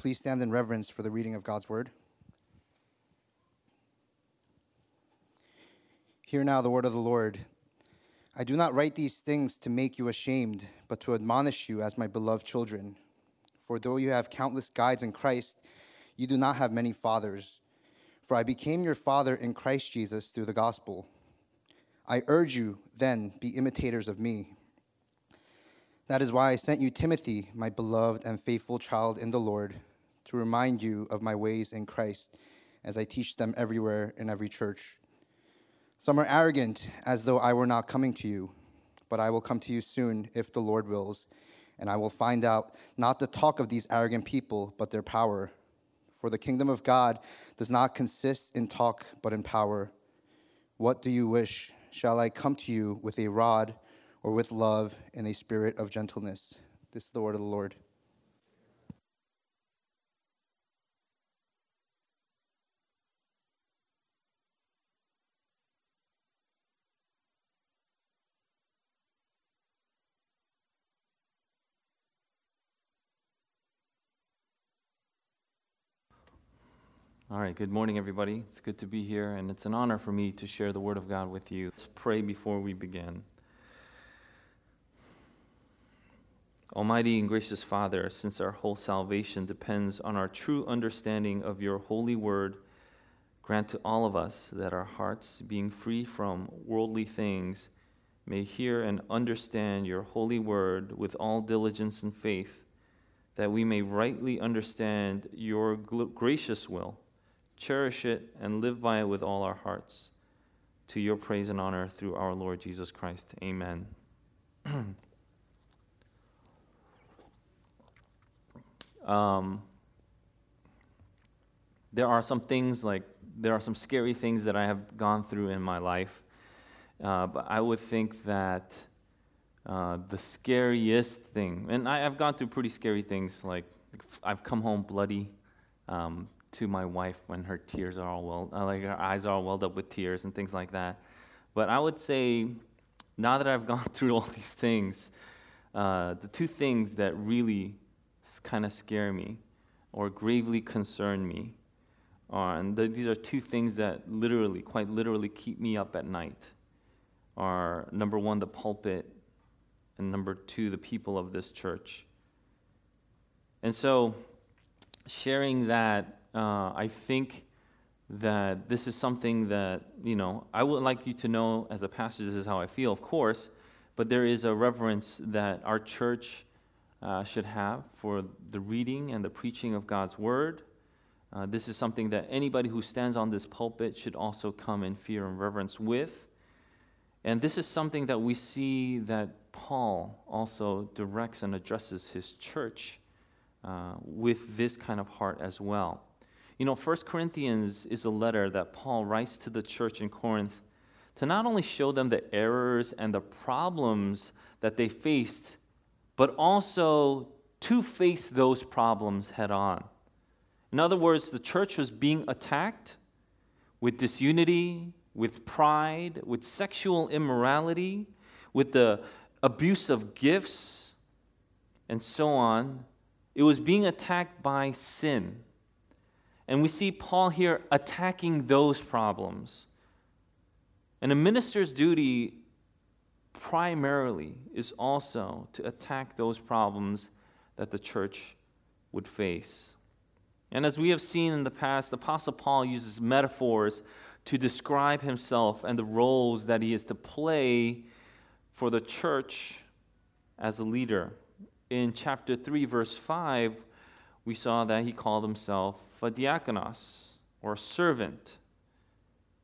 Please stand in reverence for the reading of God's word. Hear now the word of the Lord. I do not write these things to make you ashamed, but to admonish you as my beloved children. For though you have countless guides in Christ, you do not have many fathers. For I became your father in Christ Jesus through the gospel. I urge you, then, be imitators of me. That is why I sent you Timothy, my beloved and faithful child in the Lord to remind you of my ways in Christ as I teach them everywhere in every church. Some are arrogant, as though I were not coming to you, but I will come to you soon if the Lord wills, and I will find out not the talk of these arrogant people, but their power. For the kingdom of God does not consist in talk, but in power. What do you wish? Shall I come to you with a rod or with love and a spirit of gentleness? This is the word of the Lord. All right, good morning, everybody. It's good to be here, and it's an honor for me to share the Word of God with you. Let's pray before we begin. Almighty and gracious Father, since our whole salvation depends on our true understanding of your holy word, grant to all of us that our hearts, being free from worldly things, may hear and understand your holy word with all diligence and faith, that we may rightly understand your gracious will cherish it, and live by it with all our hearts. To your praise and honor through our Lord Jesus Christ. Amen. um, there are some things like there are some scary things that I have gone through in my life, uh, but I would think that uh, the scariest thing, and I, have gone through pretty scary things, like I've come home bloody. Um, to my wife when her tears are all well, uh, like her eyes are all welled up with tears and things like that. But I would say, now that I've gone through all these things, uh, the two things that really kind of scare me or gravely concern me are, and the, these are two things that literally, quite literally, keep me up at night. Are number one, the pulpit, and number two, the people of this church. And so, sharing that uh, I think that this is something that, you know, I would like you to know as a pastor, this is how I feel, of course, but there is a reverence that our church uh, should have for the reading and the preaching of God's word. Uh, this is something that anybody who stands on this pulpit should also come in fear and reverence with. And this is something that we see that Paul also directs and addresses his church uh, with this kind of heart as well. You know, 1 Corinthians is a letter that Paul writes to the church in Corinth to not only show them the errors and the problems that they faced, but also to face those problems head on. In other words, the church was being attacked with disunity, with pride, with sexual immorality, with the abuse of gifts, and so on. It was being attacked by sin. And we see Paul here attacking those problems. And a minister's duty primarily is also to attack those problems that the church would face. And as we have seen in the past, the Apostle Paul uses metaphors to describe himself and the roles that he is to play for the church as a leader. In chapter 3, verse 5, we saw that he called himself a diakonos, or a servant,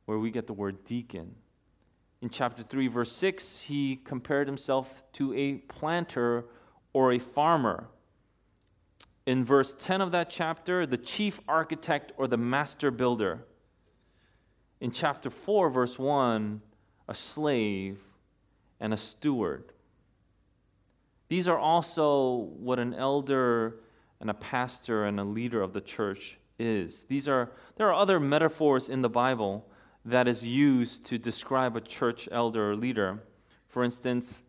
where we get the word deacon. In chapter 3, verse 6, he compared himself to a planter or a farmer. In verse 10 of that chapter, the chief architect or the master builder. In chapter 4, verse 1, a slave and a steward. These are also what an elder and a pastor and a leader of the church is. These are there are other metaphors in the Bible that is used to describe a church elder or leader. For instance,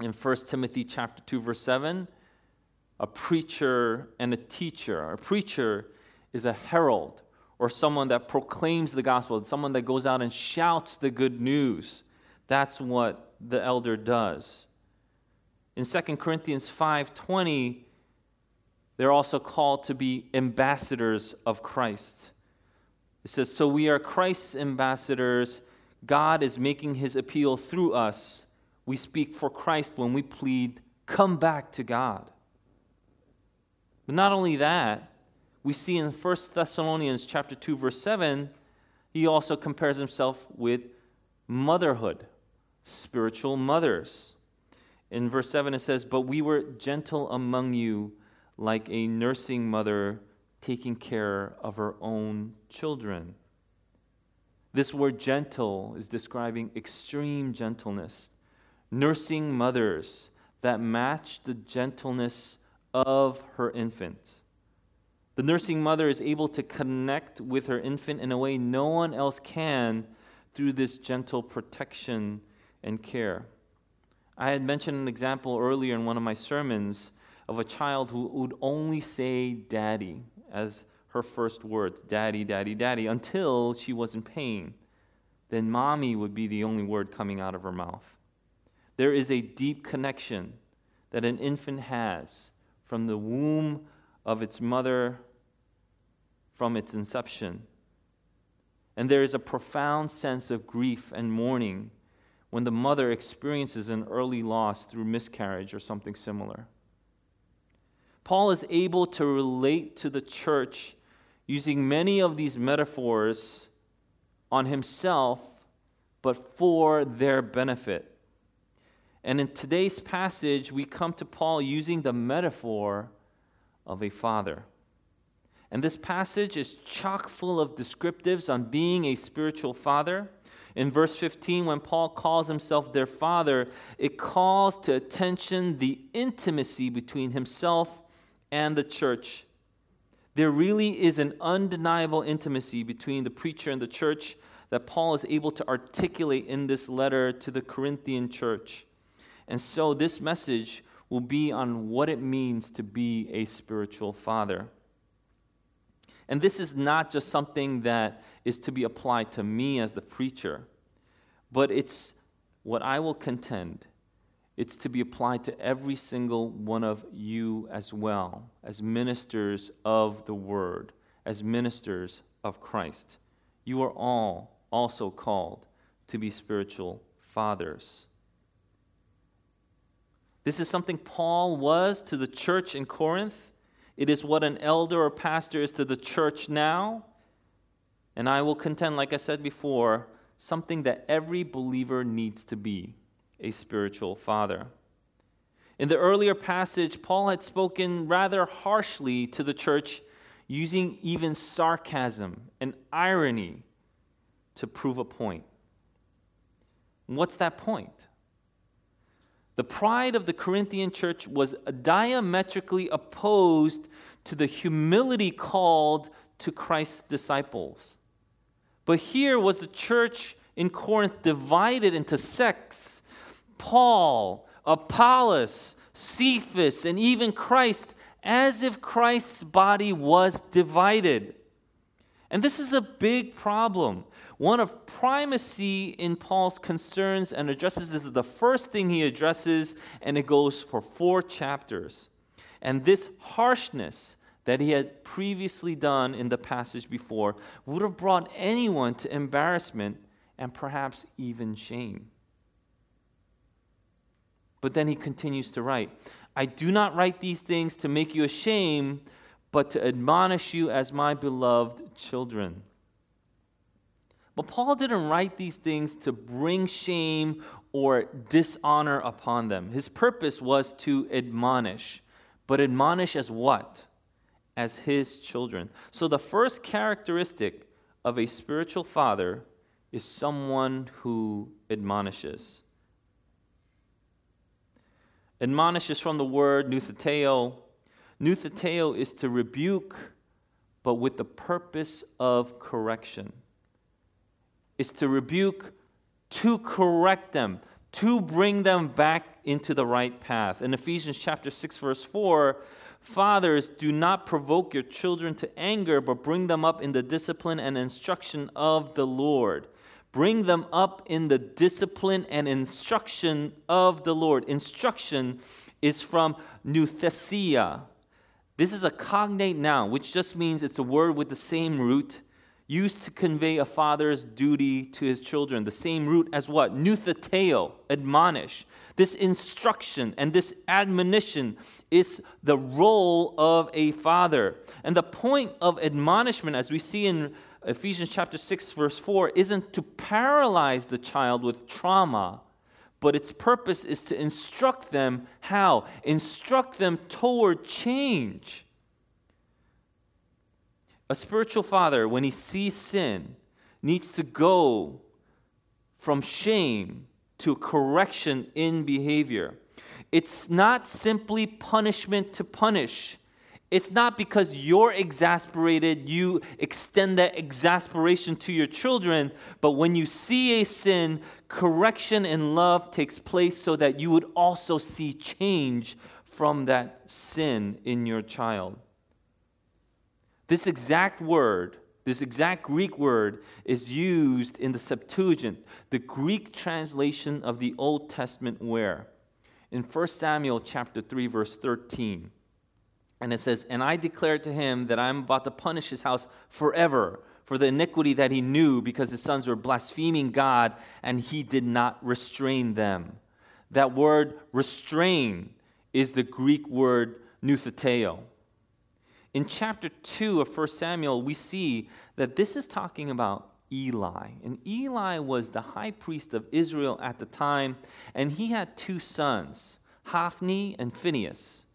in 1 Timothy chapter 2 verse 7, a preacher and a teacher. A preacher is a herald or someone that proclaims the gospel, someone that goes out and shouts the good news. That's what the elder does. In 2 Corinthians 5:20, they're also called to be ambassadors of Christ. It says, So we are Christ's ambassadors. God is making his appeal through us. We speak for Christ when we plead, Come back to God. But not only that, we see in 1 Thessalonians chapter 2 verse 7, he also compares himself with motherhood, spiritual mothers. In verse 7 it says, "But we were gentle among you like a nursing mother taking care of her own children." This word gentle is describing extreme gentleness. Nursing mothers that match the gentleness of her infant. The nursing mother is able to connect with her infant in a way no one else can through this gentle protection and care. I had mentioned an example earlier in one of my sermons of a child who would only say daddy as her first words daddy, daddy, daddy until she was in pain. Then mommy would be the only word coming out of her mouth. There is a deep connection that an infant has from the womb of its mother from its inception. And there is a profound sense of grief and mourning when the mother experiences an early loss through miscarriage or something similar. Paul is able to relate to the church using many of these metaphors on himself, but for their benefit. And in today's passage, we come to Paul using the metaphor of a father. And this passage is chock full of descriptives on being a spiritual father. In verse 15, when Paul calls himself their father, it calls to attention the intimacy between himself and the church. There really is an undeniable intimacy between the preacher and the church that Paul is able to articulate in this letter to the Corinthian church. And so this message will be on what it means to be a spiritual father. And this is not just something that is to be applied to me as the preacher, but it's what I will contend. It's to be applied to every single one of you as well, as ministers of the word, as ministers of Christ. You are all also called to be spiritual fathers. This is something Paul was to the church in Corinth. It is what an elder or pastor is to the church now. And I will contend, like I said before, something that every believer needs to be a spiritual father. In the earlier passage, Paul had spoken rather harshly to the church, using even sarcasm and irony to prove a point. What's that point? The pride of the Corinthian church was diametrically opposed to the humility called to Christ's disciples. But here was the church in Corinth divided into sects. Paul, Apollos, Cephas, and even Christ, as if Christ's body was divided. And this is a big problem one of primacy in Paul's concerns and addresses is the first thing he addresses, and it goes for four chapters. And this harshness that he had previously done in the passage before would have brought anyone to embarrassment and perhaps even shame. But then he continues to write I do not write these things to make you ashamed, but to admonish you as my beloved children. But Paul didn't write these things to bring shame or dishonor upon them. His purpose was to admonish. But admonish as what? As his children. So the first characteristic of a spiritual father is someone who admonishes. Admonish is from the word noutheteo. Noutheteo is to rebuke, but with the purpose of correction is to rebuke, to correct them, to bring them back into the right path. In Ephesians chapter 6 verse 4, Fathers, do not provoke your children to anger, but bring them up in the discipline and instruction of the Lord. Bring them up in the discipline and instruction of the Lord. Instruction is from nouthesia. This is a cognate noun, which just means it's a word with the same root used to convey a father's duty to his children. The same root as what? Noutheteo, admonish. This instruction and this admonition is the role of a father. And the point of admonishment, as we see in Ephesians chapter 6, verse 4, isn't to paralyze the child with trauma, but its purpose is to instruct them how? Instruct them toward change. A spiritual father, when he sees sin, needs to go from shame to correction in behavior. It's not simply punishment to punish. It's not because you're exasperated, you extend that exasperation to your children, but when you see a sin, correction and love takes place so that you would also see change from that sin in your child. This exact word, this exact Greek word, is used in the Septuagint, the Greek translation of the Old Testament, where? In 1 Samuel chapter 3, verse 13. And it says, And I declared to him that I'm about to punish his house forever for the iniquity that he knew because his sons were blaspheming God and he did not restrain them. That word restrain is the Greek word noutheteo. In chapter 2 of 1 Samuel, we see that this is talking about Eli. And Eli was the high priest of Israel at the time, and he had two sons, Hophni and Phinehas.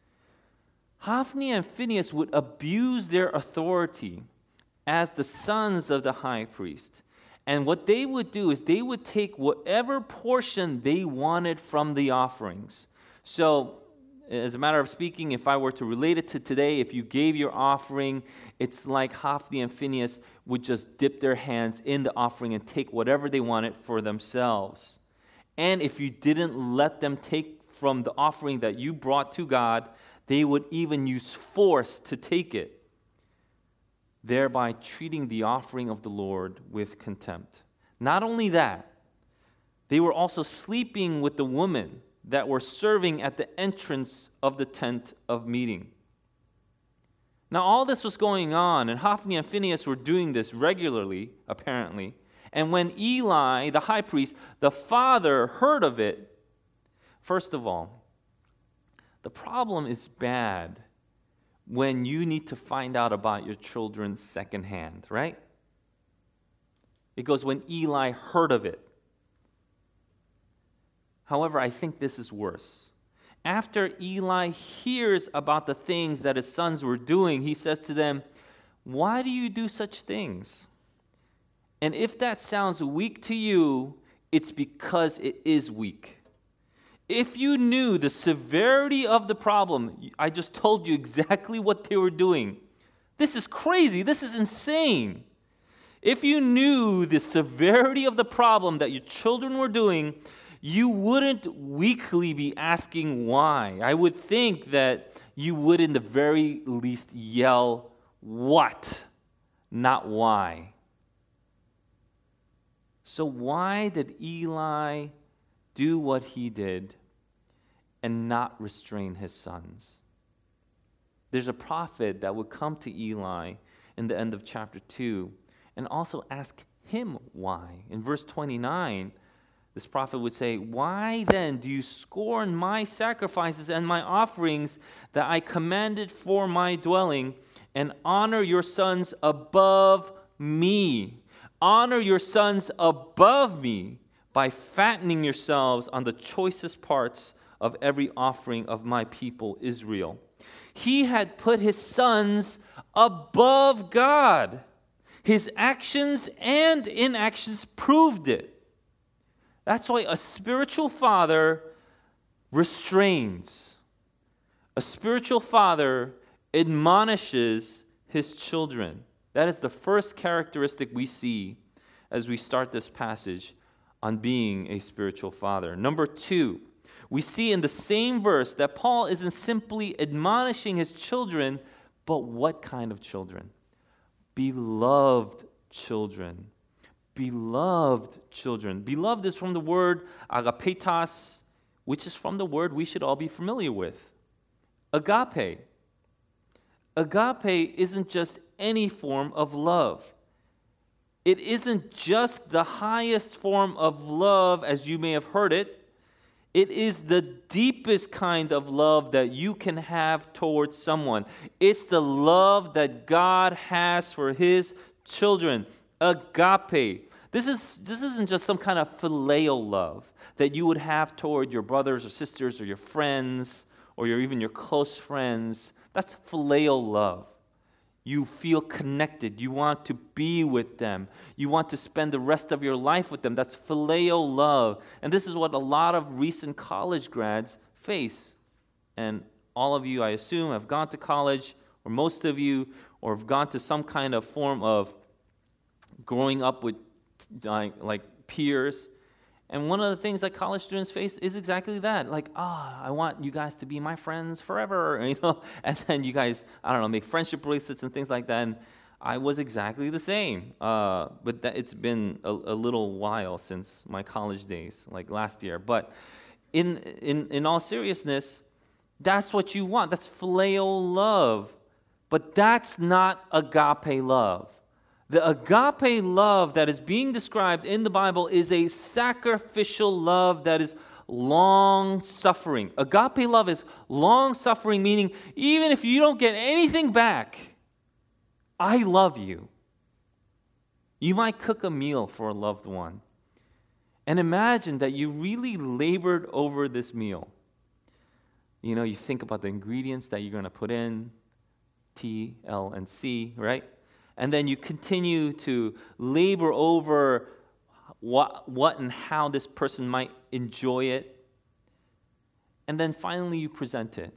Hophni and Phinehas would abuse their authority as the sons of the high priest. And what they would do is they would take whatever portion they wanted from the offerings. So as a matter of speaking, if I were to relate it to today, if you gave your offering, it's like Hophni and Phinehas would just dip their hands in the offering and take whatever they wanted for themselves. And if you didn't let them take from the offering that you brought to God, they would even use force to take it, thereby treating the offering of the Lord with contempt. Not only that, they were also sleeping with the women that were serving at the entrance of the tent of meeting. Now, all this was going on, and Hophni and Phinehas were doing this regularly, apparently. And when Eli, the high priest, the father, heard of it, first of all, the problem is bad when you need to find out about your children secondhand, right? It goes when Eli heard of it. However, I think this is worse. After Eli hears about the things that his sons were doing, he says to them, Why do you do such things? And if that sounds weak to you, it's because it is weak. If you knew the severity of the problem, I just told you exactly what they were doing. This is crazy. This is insane. If you knew the severity of the problem that your children were doing, you wouldn't weakly be asking why. I would think that you would, in the very least, yell, What? Not why. So, why did Eli do what he did and not restrain his sons? There's a prophet that would come to Eli in the end of chapter 2 and also ask him why. In verse 29, this prophet would say, Why then do you scorn my sacrifices and my offerings that I commanded for my dwelling, and honor your sons above me? Honor your sons above me by fattening yourselves on the choicest parts of every offering of my people Israel. He had put his sons above God. His actions and inactions proved it. That's why a spiritual father restrains. A spiritual father admonishes his children. That is the first characteristic we see as we start this passage on being a spiritual father. Number two, we see in the same verse that Paul isn't simply admonishing his children, but what kind of children? Beloved children. Beloved children. Beloved is from the word agapetas, which is from the word we should all be familiar with agape. Agape isn't just any form of love. It isn't just the highest form of love as you may have heard it. It is the deepest kind of love that you can have towards someone. It's the love that God has for his children. Agape. This, is, this isn't just some kind of filial love that you would have toward your brothers or sisters or your friends or your, even your close friends. That's filial love. You feel connected. You want to be with them. You want to spend the rest of your life with them. That's filial love. And this is what a lot of recent college grads face. And all of you, I assume, have gone to college, or most of you, or have gone to some kind of form of growing up with like, like peers. And one of the things that college students face is exactly that. Like, ah, oh, I want you guys to be my friends forever, you know. And then you guys, I don't know, make friendship bracelets and things like that. And I was exactly the same. Uh, but that, it's been a, a, little while since my college days, like last year. But in, in, in all seriousness, that's what you want. That's phileo love. But that's not agape love. The agape love that is being described in the Bible is a sacrificial love that is long suffering. Agape love is long suffering, meaning even if you don't get anything back, I love you. You might cook a meal for a loved one. And imagine that you really labored over this meal. You know, you think about the ingredients that you're going to put in T, L, and C, right? And then you continue to labor over what, what and how this person might enjoy it. And then finally, you present it.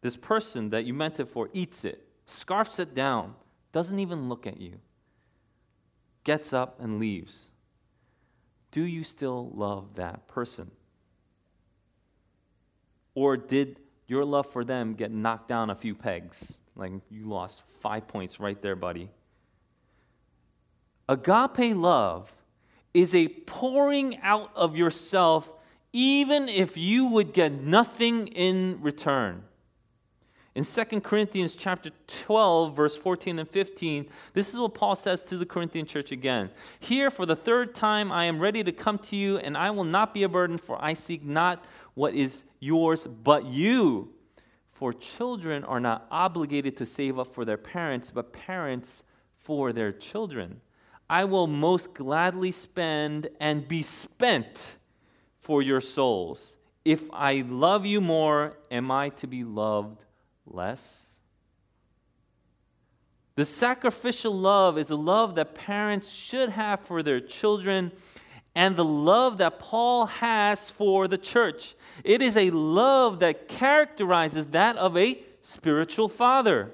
This person that you meant it for eats it, scarfs it down, doesn't even look at you, gets up and leaves. Do you still love that person? Or did your love for them get knocked down a few pegs? Like you lost five points right there, buddy. Agape love is a pouring out of yourself, even if you would get nothing in return. In 2 Corinthians chapter 12, verse 14 and 15, this is what Paul says to the Corinthian church again. Here, for the third time, I am ready to come to you, and I will not be a burden, for I seek not what is yours, but you. For children are not obligated to save up for their parents, but parents for their children. I will most gladly spend and be spent for your souls. If I love you more, am I to be loved less? The sacrificial love is a love that parents should have for their children and the love that Paul has for the church. It is a love that characterizes that of a spiritual father.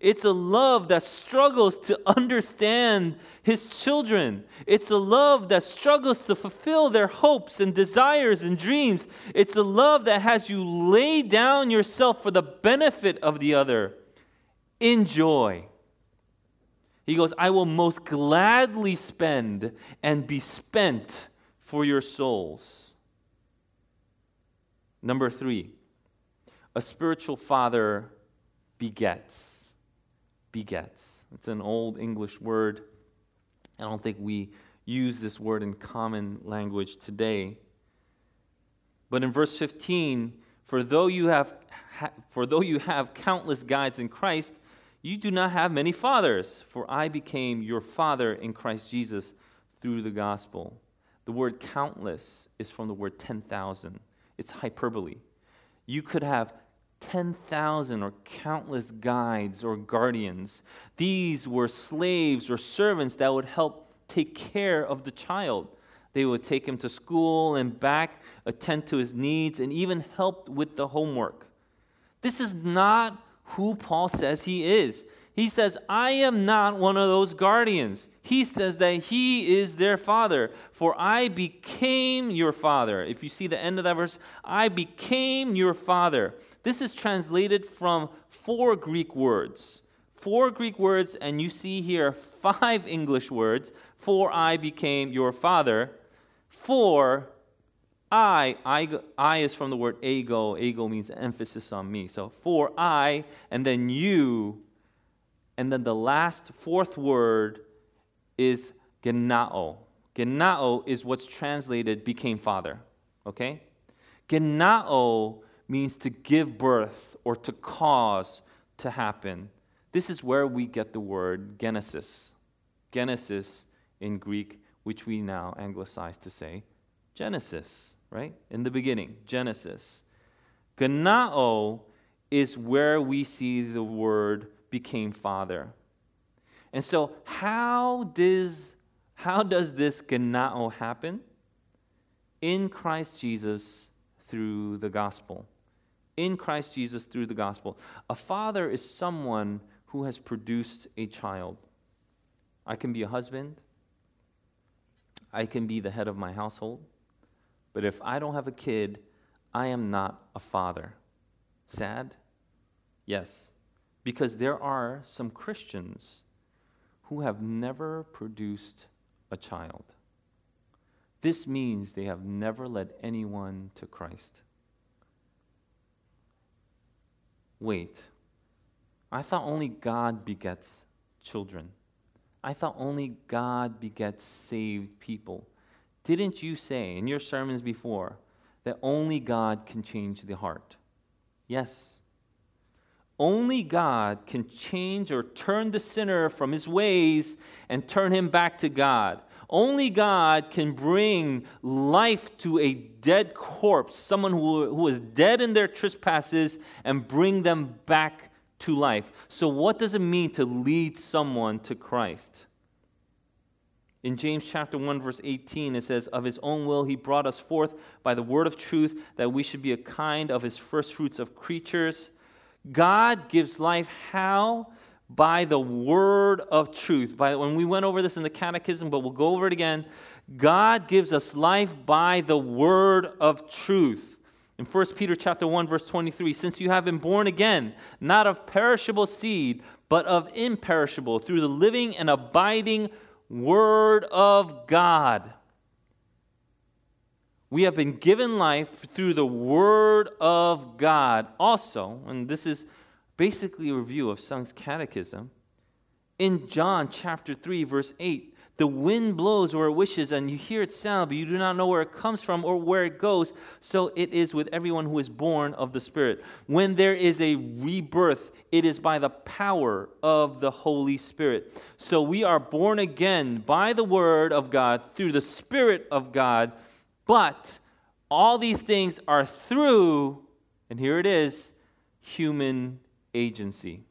It's a love that struggles to understand his children. It's a love that struggles to fulfill their hopes and desires and dreams. It's a love that has you lay down yourself for the benefit of the other. Enjoy. He goes, I will most gladly spend and be spent for your souls. Number three, a spiritual father begets begets. It's an old English word. I don't think we use this word in common language today. But in verse 15, for though you have for though you have countless guides in Christ, you do not have many fathers, for I became your father in Christ Jesus through the gospel. The word countless is from the word 10,000. It's hyperbole. You could have 10,000 or countless guides or guardians. These were slaves or servants that would help take care of the child. They would take him to school and back, attend to his needs, and even help with the homework. This is not who Paul says he is. He says, I am not one of those guardians. He says that he is their father. For I became your father. If you see the end of that verse, I became your father. This is translated from four Greek words. Four Greek words, and you see here five English words. For I became your father. For I, I, I is from the word ego. Ego means emphasis on me. So for I, and then you and then the last fourth word is genao. Genao is what's translated became father. Okay? Genao means to give birth or to cause to happen. This is where we get the word genesis. Genesis in Greek, which we now anglicize to say Genesis, right? In the beginning, Genesis. Genao is where we see the word became father. And so, how does, how does this genao happen? In Christ Jesus through the gospel. In Christ Jesus through the gospel. A father is someone who has produced a child. I can be a husband, I can be the head of my household, but if I don't have a kid, I am not a father. Sad? Yes. Because there are some Christians who have never produced a child. This means they have never led anyone to Christ. Wait, I thought only God begets children. I thought only God begets saved people. Didn't you say in your sermons before that only God can change the heart? Yes, only God can change or turn the sinner from his ways and turn him back to God. Only God can bring life to a dead corpse, someone who, who is dead in their trespasses, and bring them back to life. So, what does it mean to lead someone to Christ? In James chapter 1 verse 18 it says of his own will he brought us forth by the word of truth that we should be a kind of his first fruits of creatures God gives life how? By the word of truth. By when we went over this in the catechism, but we'll go over it again. God gives us life by the word of truth. In 1 Peter chapter 1 verse 23, since you have been born again, not of perishable seed, but of imperishable, through the living and abiding word of God. We have been given life through the Word of God. Also, and this is basically a review of Sung's Catechism, in John chapter 3, verse 8, the wind blows where it wishes, and you hear its sound, but you do not know where it comes from or where it goes. So it is with everyone who is born of the Spirit. When there is a rebirth, it is by the power of the Holy Spirit. So we are born again by the Word of God, through the Spirit of God but all these things are through, and here it is, human agency.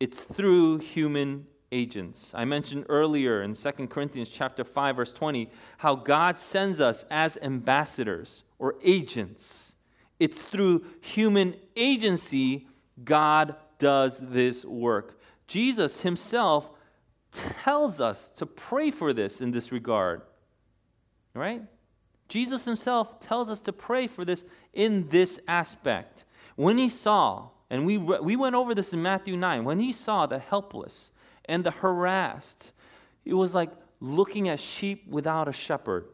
It's through human agents. I mentioned earlier in 2 Corinthians chapter 5 verse 20 how God sends us as ambassadors or agents. It's through human agency God does this work. Jesus himself tells us to pray for this in this regard. Right? Jesus himself tells us to pray for this in this aspect. When he saw, and we, we went over this in Matthew 9, when he saw the helpless and the harassed, it was like looking at sheep without a shepherd.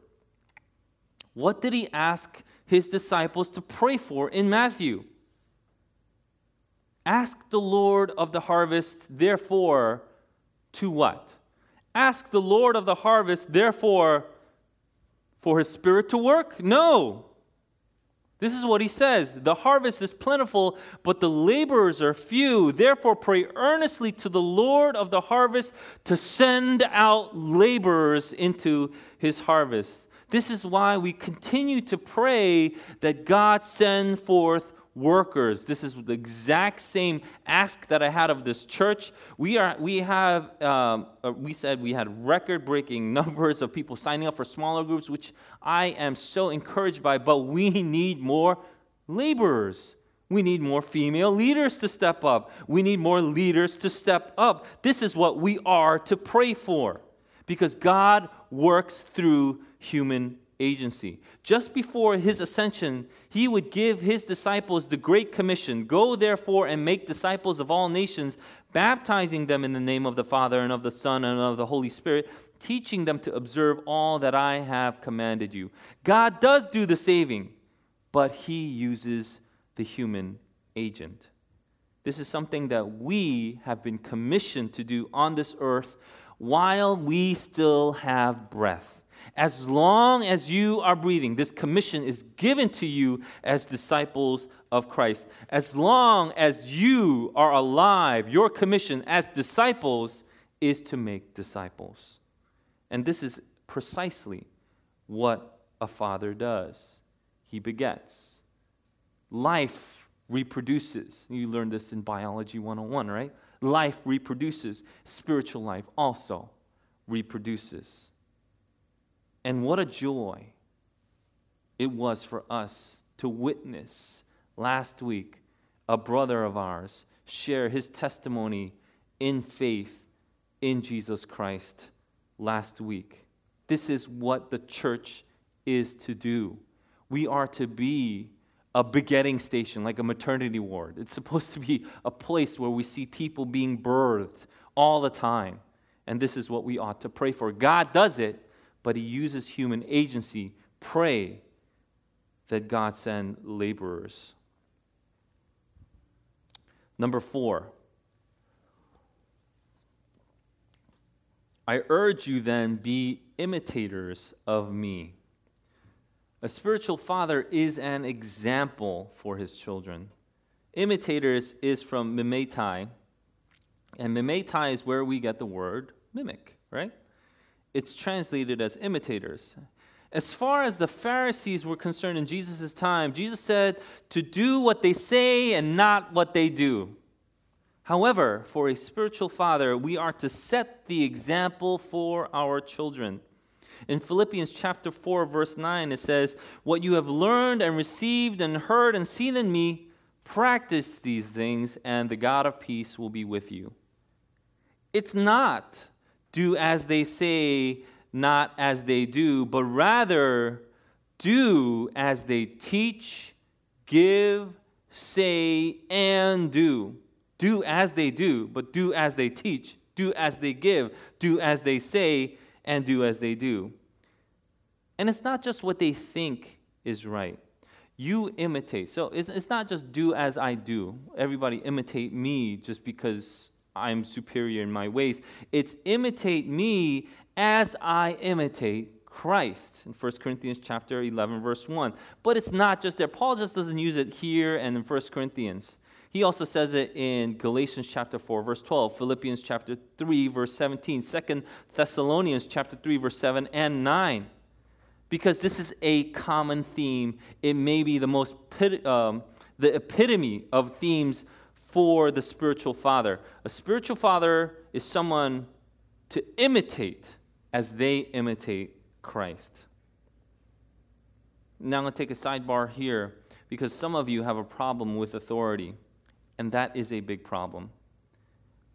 What did he ask his disciples to pray for in Matthew? Ask the Lord of the harvest, therefore, to what? Ask the Lord of the harvest, therefore, for his spirit to work? No. This is what he says The harvest is plentiful, but the laborers are few. Therefore, pray earnestly to the Lord of the harvest to send out laborers into his harvest. This is why we continue to pray that God send forth workers. This is the exact same ask that I had of this church. We are we have um, uh, we said we had record-breaking numbers of people signing up for smaller groups, which I am so encouraged by. But we need more laborers. We need more female leaders to step up. We need more leaders to step up. This is what we are to pray for because God works through human agency. Just before his ascension, he would give his disciples the Great Commission Go therefore and make disciples of all nations, baptizing them in the name of the Father and of the Son and of the Holy Spirit, teaching them to observe all that I have commanded you. God does do the saving, but he uses the human agent. This is something that we have been commissioned to do on this earth while we still have breath. As long as you are breathing, this commission is given to you as disciples of Christ. As long as you are alive, your commission as disciples is to make disciples. And this is precisely what a father does he begets life reproduces. You learned this in Biology 101, right? Life reproduces. Spiritual life also reproduces. And what a joy it was for us to witness last week a brother of ours share his testimony in faith in Jesus Christ last week. This is what the church is to do. We are to be a begetting station, like a maternity ward. It's supposed to be a place where we see people being birthed all the time. And this is what we ought to pray for. God does it, but He uses human agency. Pray that God send laborers. Number four, I urge you then, be imitators of me a spiritual father is an example for his children. Imitators is from mimetai, and mimetai is where we get the word mimic, right? It's translated as imitators. As far as the Pharisees were concerned in Jesus' time, Jesus said to do what they say and not what they do. However, for a spiritual father, we are to set the example for our children. In Philippians chapter 4, verse 9, it says, What you have learned and received and heard and seen in me, practice these things, and the God of peace will be with you. It's not do as they say, not as they do, but rather do as they teach, give, say, and do. Do as they do, but do as they teach, do as they give, do as they say, and do as they do. And it's not just what they think is right. You imitate. So it's, it's not just do as I do. Everybody imitate me just because I'm superior in my ways. It's imitate me as I imitate Christ in 1 Corinthians chapter 11 verse 1. But it's not just there. Paul just doesn't use it here and in 1 Corinthians. He also says it in Galatians chapter 4 verse 12, Philippians chapter 3 verse 17, 2 Thessalonians chapter 3 verse 7 and 9. Because this is a common theme. It may be the most um, the epitome of themes for the spiritual father. A spiritual father is someone to imitate as they imitate Christ. Now I'm going to take a sidebar here because some of you have a problem with authority and that is a big problem.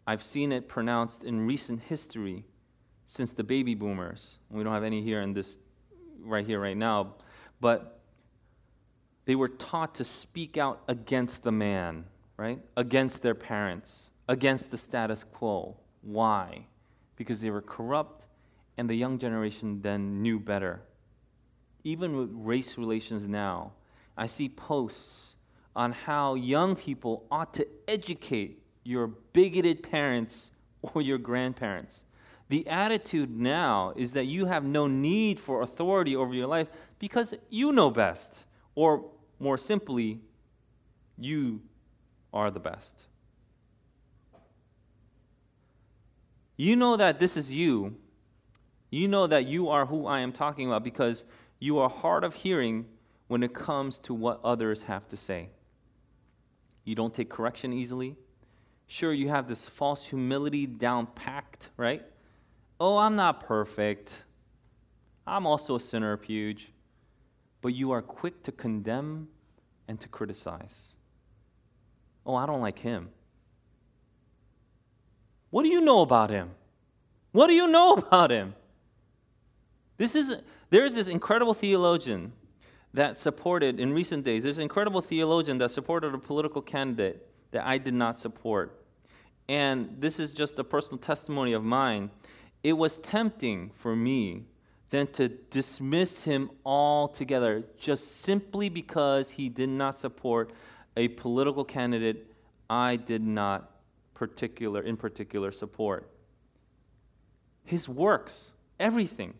I've seen it pronounced in recent history since the baby boomers. We don't have any here in this right here right now, but they were taught to speak out against the man, right? Against their parents, against the status quo. Why? Because they were corrupt and the young generation then knew better. Even with race relations now, I see posts on how young people ought to educate your bigoted parents or your grandparents. The attitude now is that you have no need for authority over your life because you know best. Or more simply, you are the best. You know that this is you. You know that you are who I am talking about because you are hard of hearing when it comes to what others have to say. You don't take correction easily. Sure, you have this false humility down packed, right? Oh, I'm not perfect. I'm also a sinner, Puge. But you are quick to condemn and to criticize. Oh, I don't like him. What do you know about him? What do you know about him? This is there's this incredible theologian that supported in recent days. There's an incredible theologian that supported a political candidate that I did not support. And this is just a personal testimony of mine. It was tempting for me then to dismiss him altogether just simply because he did not support a political candidate I did not particular in particular support. His works, everything.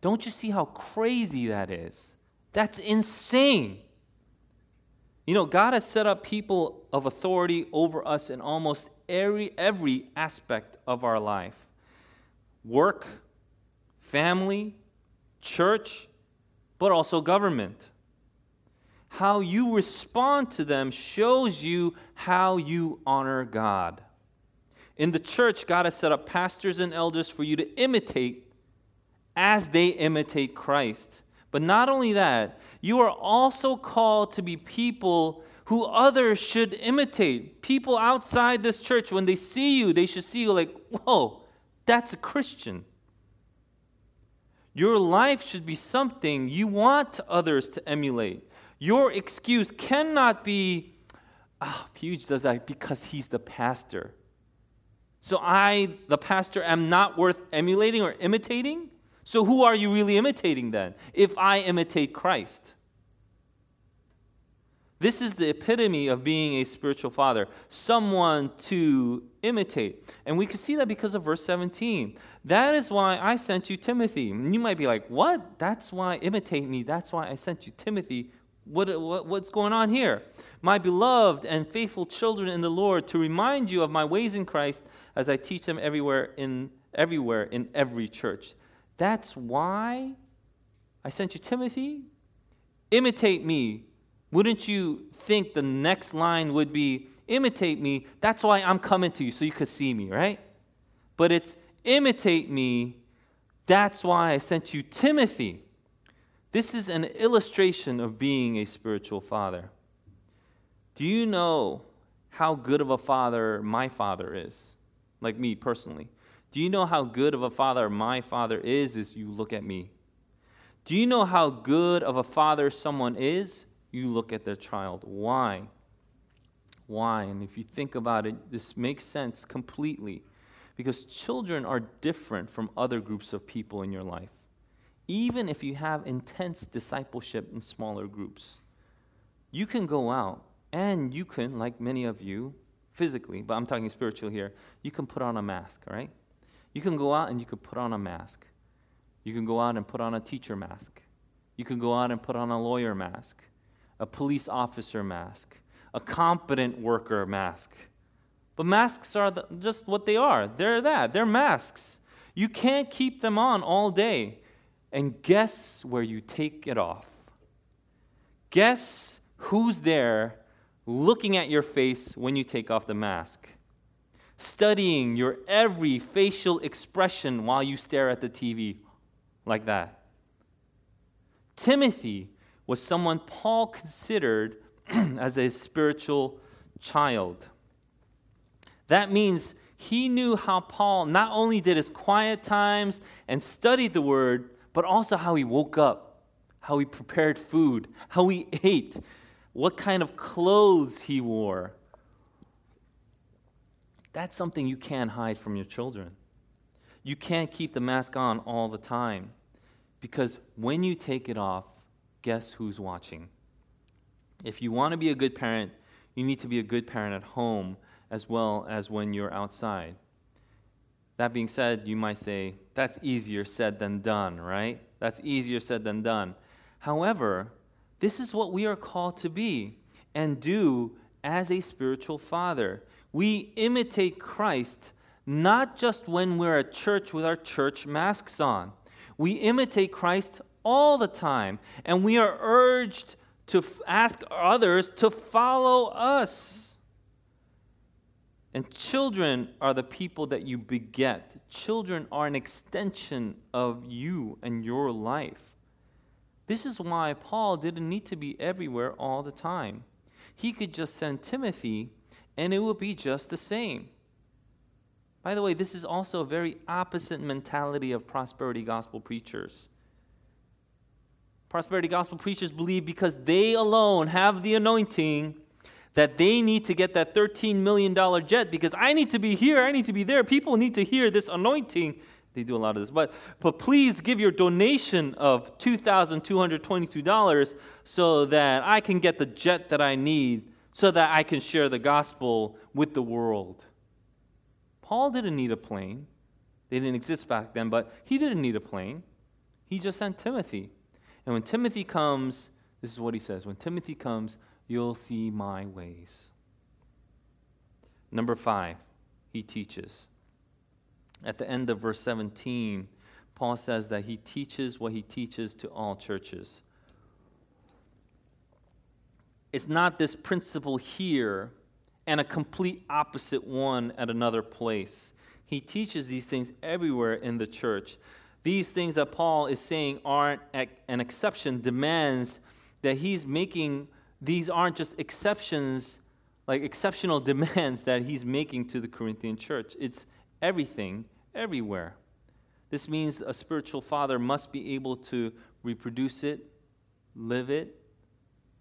Don't you see how crazy that is? That's insane. You know, God has set up people of authority over us in almost every, every aspect of our life work, family, church, but also government. How you respond to them shows you how you honor God. In the church, God has set up pastors and elders for you to imitate as they imitate Christ. But not only that, you are also called to be people who others should imitate. People outside this church, when they see you, they should see you like, whoa, that's a Christian. Your life should be something you want others to emulate. Your excuse cannot be, oh, Puge does that because he's the pastor. So I, the pastor, am not worth emulating or imitating? So who are you really imitating then? If I imitate Christ. This is the epitome of being a spiritual father, someone to imitate. And we can see that because of verse 17. That is why I sent you Timothy. And you might be like, What? That's why imitate me. That's why I sent you Timothy. What, what, what's going on here? My beloved and faithful children in the Lord, to remind you of my ways in Christ as I teach them everywhere in everywhere in every church. That's why I sent you Timothy. Imitate me wouldn't you think the next line would be, imitate me? That's why I'm coming to you, so you could see me, right? But it's imitate me. That's why I sent you Timothy. This is an illustration of being a spiritual father. Do you know how good of a father my father is? Like me personally. Do you know how good of a father my father is as you look at me? Do you know how good of a father someone is you look at their child. Why? Why? And if you think about it, this makes sense completely. Because children are different from other groups of people in your life. Even if you have intense discipleship in smaller groups, you can go out and you can, like many of you, physically, but I'm talking spiritual here, you can put on a mask, right? You can go out and you can put on a mask. You can go out and put on a teacher mask. You can go out and put on a lawyer mask a police officer mask, a competent worker mask. But masks are the, just what they are. They're that. They're masks. You can't keep them on all day. And guess where you take it off? Guess who's there looking at your face when you take off the mask? Studying your every facial expression while you stare at the TV like that. Timothy was someone Paul considered as a spiritual child. That means he knew how Paul not only did his quiet times and studied the word, but also how he woke up, how he prepared food, how he ate, what kind of clothes he wore. That's something you can't hide from your children. You can't keep the mask on all the time because when you take it off, guess who's watching? If you want to be a good parent, you need to be a good parent at home as well as when you're outside. That being said, you might say, that's easier said than done, right? That's easier said than done. However, this is what we are called to be and do as a spiritual father. We imitate Christ not just when we're at church with our church masks on. We imitate Christ all the time. And we are urged to f- ask others to follow us. And children are the people that you beget. Children are an extension of you and your life. This is why Paul didn't need to be everywhere all the time. He could just send Timothy and it would be just the same. By the way, this is also a very opposite mentality of prosperity gospel preachers. Prosperity gospel preachers believe because they alone have the anointing that they need to get that $13 million jet because I need to be here, I need to be there. People need to hear this anointing. They do a lot of this. But, but please give your donation of $2,222 so that I can get the jet that I need so that I can share the gospel with the world. Paul didn't need a plane. They didn't exist back then, but he didn't need a plane. He just sent Timothy. And when Timothy comes, this is what he says when Timothy comes, you'll see my ways. Number five, he teaches. At the end of verse 17, Paul says that he teaches what he teaches to all churches. It's not this principle here and a complete opposite one at another place. He teaches these things everywhere in the church. These things that Paul is saying aren't an exception, demands that he's making, these aren't just exceptions, like exceptional demands that he's making to the Corinthian church. It's everything, everywhere. This means a spiritual father must be able to reproduce it, live it,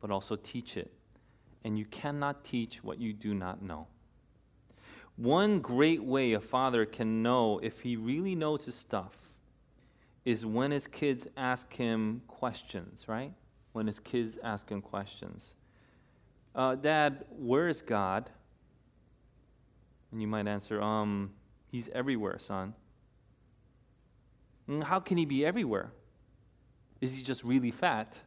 but also teach it. And you cannot teach what you do not know. One great way a father can know if he really knows his stuff is when his kids ask him questions, right? When his kids ask him questions. Uh, Dad, where is God? And you might answer, um, He's everywhere, son. And how can he be everywhere? Is he just really fat?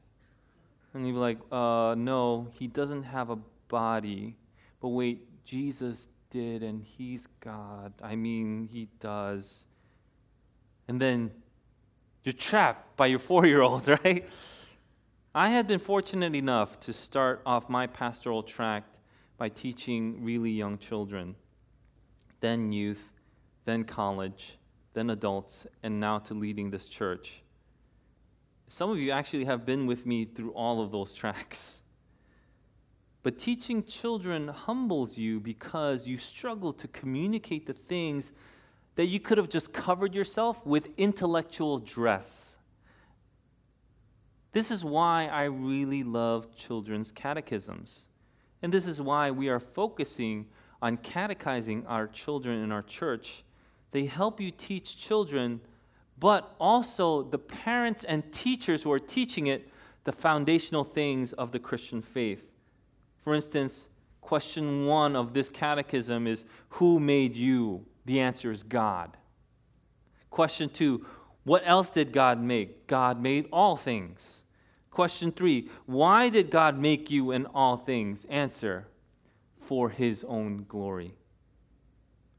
And you'd be like, uh, no, he doesn't have a body. But wait, Jesus did, and he's God. I mean, he does. And then you're trapped by your four year old, right? I had been fortunate enough to start off my pastoral tract by teaching really young children, then youth, then college, then adults, and now to leading this church. Some of you actually have been with me through all of those tracks. But teaching children humbles you because you struggle to communicate the things that you could have just covered yourself with intellectual dress. This is why I really love children's catechisms. And this is why we are focusing on catechizing our children in our church. They help you teach children, but also the parents and teachers who are teaching it the foundational things of the Christian faith. For instance, question one of this catechism is Who made you? The answer is God. Question two What else did God make? God made all things. Question three Why did God make you in all things? Answer For his own glory.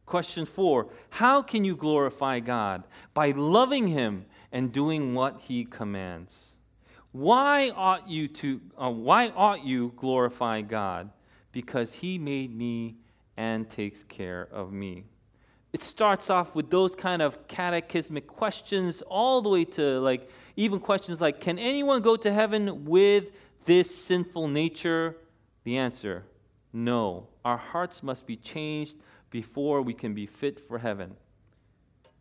Question four How can you glorify God? By loving him and doing what he commands. Why ought you to uh, why ought you glorify God? Because he made me and takes care of me it starts off with those kind of catechismic questions, all the way to like even questions like Can anyone go to heaven with this sinful nature? The answer no. Our hearts must be changed before we can be fit for heaven.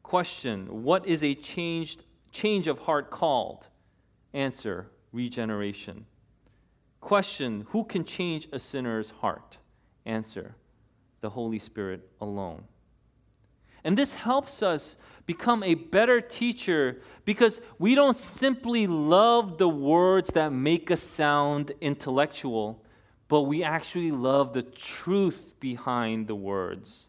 Question What is a changed change of heart called? Answer regeneration. Question Who can change a sinner's heart? Answer the Holy Spirit alone. And this helps us become a better teacher because we don't simply love the words that make us sound intellectual, but we actually love the truth behind the words.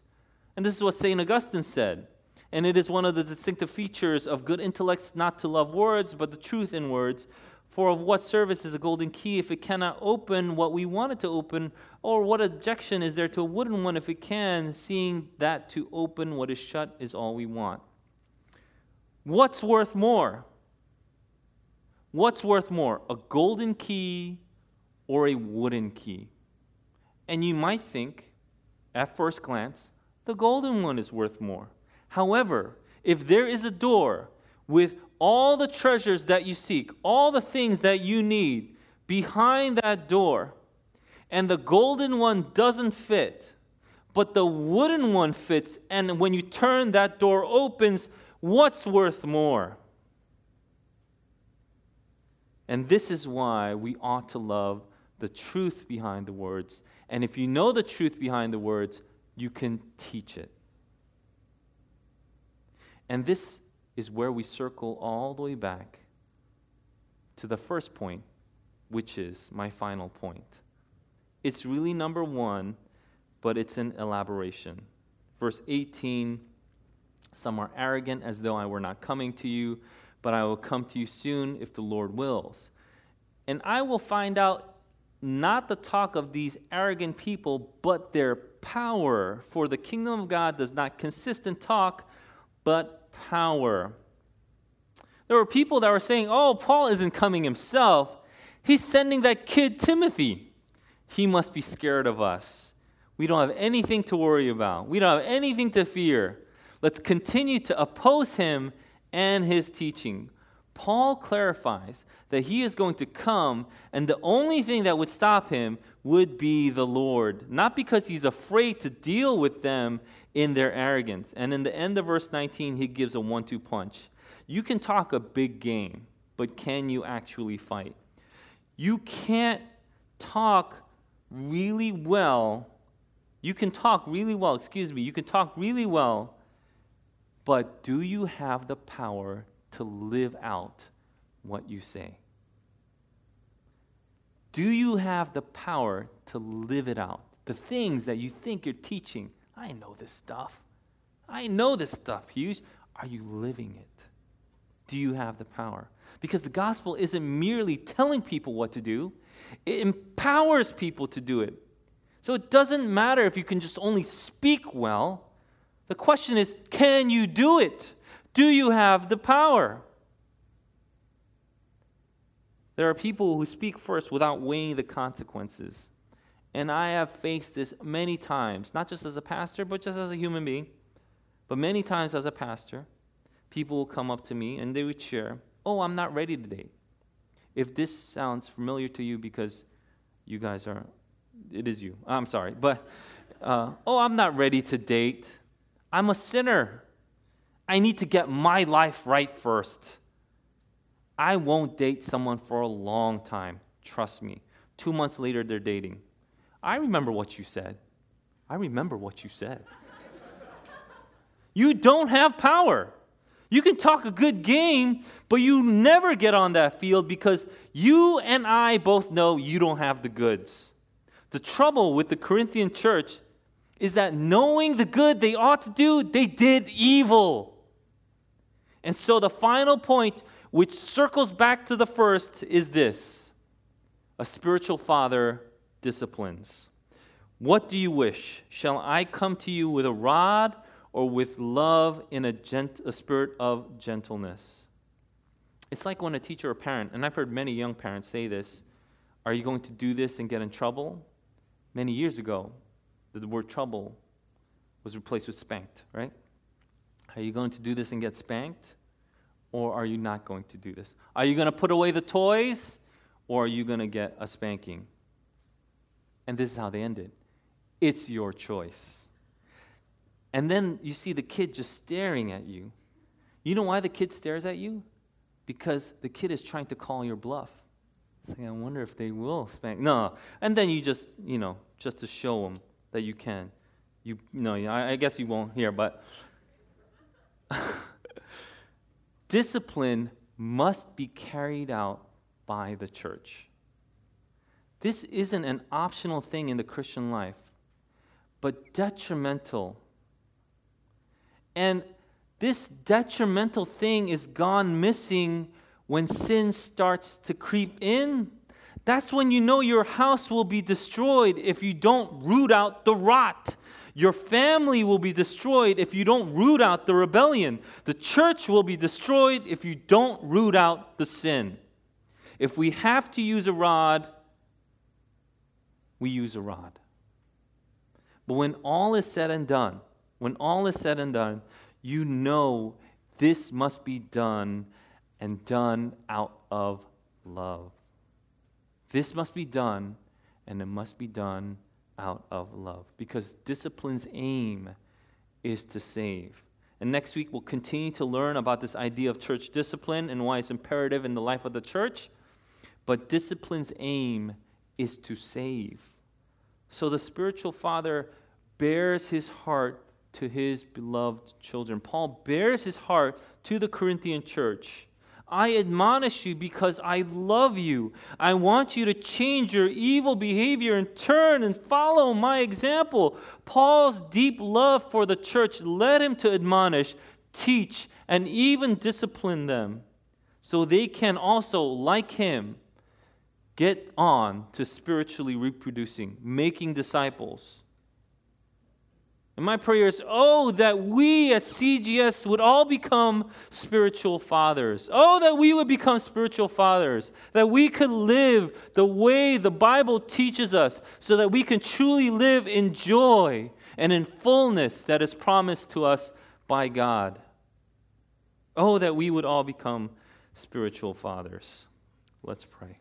And this is what St. Augustine said. And it is one of the distinctive features of good intellects not to love words, but the truth in words. For of what service is a golden key if it cannot open what we want it to open, or what objection is there to a wooden one if it can, seeing that to open what is shut is all we want? What's worth more? What's worth more, a golden key or a wooden key? And you might think, at first glance, the golden one is worth more. However, if there is a door with all the treasures that you seek, all the things that you need behind that door, and the golden one doesn't fit, but the wooden one fits, and when you turn, that door opens. What's worth more? And this is why we ought to love the truth behind the words. And if you know the truth behind the words, you can teach it. And this is where we circle all the way back to the first point, which is my final point. It's really number one, but it's an elaboration. Verse 18 Some are arrogant as though I were not coming to you, but I will come to you soon if the Lord wills. And I will find out not the talk of these arrogant people, but their power. For the kingdom of God does not consist in talk, but power. There were people that were saying, oh, Paul isn't coming himself. He's sending that kid Timothy. He must be scared of us. We don't have anything to worry about, we don't have anything to fear. Let's continue to oppose him and his teaching. Paul clarifies that he is going to come, and the only thing that would stop him would be the Lord. Not because he's afraid to deal with them in their arrogance. And in the end of verse 19, he gives a one two punch. You can talk a big game, but can you actually fight? You can't talk really well. You can talk really well, excuse me, you can talk really well, but do you have the power to live out what you say? Do you have the power to live it out? The things that you think you're teaching. I know this stuff. I know this stuff, Hughes. Are you living it? Do you have the power? Because the gospel isn't merely telling people what to do, it empowers people to do it. So it doesn't matter if you can just only speak well. The question is can you do it? Do you have the power? There are people who speak first without weighing the consequences. And I have faced this many times, not just as a pastor, but just as a human being. But many times as a pastor, people will come up to me and they would share, Oh, I'm not ready to date. If this sounds familiar to you because you guys are, it is you. I'm sorry. But, uh, oh, I'm not ready to date. I'm a sinner. I need to get my life right first. I won't date someone for a long time. Trust me. Two months later, they're dating. I remember what you said. I remember what you said. you don't have power. You can talk a good game, but you never get on that field because you and I both know you don't have the goods. The trouble with the Corinthian church is that knowing the good they ought to do, they did evil. And so the final point, which circles back to the first, is this a spiritual father disciplines. What do you wish? Shall I come to you with a rod or with love in a, gent- a spirit of gentleness. It's like when a teacher or parent, and I've heard many young parents say this, are you going to do this and get in trouble? Many years ago, the word trouble was replaced with spanked, right? Are you going to do this and get spanked? Or are you not going to do this? Are you going to put away the toys? Or are you going to get a spanking? And this is how they ended it's your choice. And then you see the kid just staring at you. You know why the kid stares at you? Because the kid is trying to call your bluff. It's like, I wonder if they will spank. No. And then you just, you know, just to show them that you can. You, no, I, I guess you won't hear, but discipline must be carried out by the church. This isn't an optional thing in the Christian life, but detrimental and this detrimental thing is gone missing when sin starts to creep in. That's when you know your house will be destroyed if you don't root out the rot. Your family will be destroyed if you don't root out the rebellion. The church will be destroyed if you don't root out the sin. If we have to use a rod, we use a rod. But when all is said and done, when all is said and done, you know this must be done and done out of love. This must be done, and it must be done out of love because discipline's aim is to save. And next week, we'll continue to learn about this idea of church discipline and why it's imperative in the life of the church. But discipline's aim is to save. So the spiritual father bares his heart to his beloved children. Paul bares his heart to the Corinthian church. I admonish you because I love you. I want you to change your evil behavior and turn and follow my example. Paul's deep love for the church led him to admonish, teach, and even discipline them so they can also, like him, get on to spiritually reproducing, making disciples. And my prayer is, oh, that we at CGS would all become spiritual fathers. Oh, that we would become spiritual fathers. That we could live the way the Bible teaches us so that we can truly live in joy and in fullness that is promised to us by God. Oh, that we would all become spiritual fathers. Let's pray.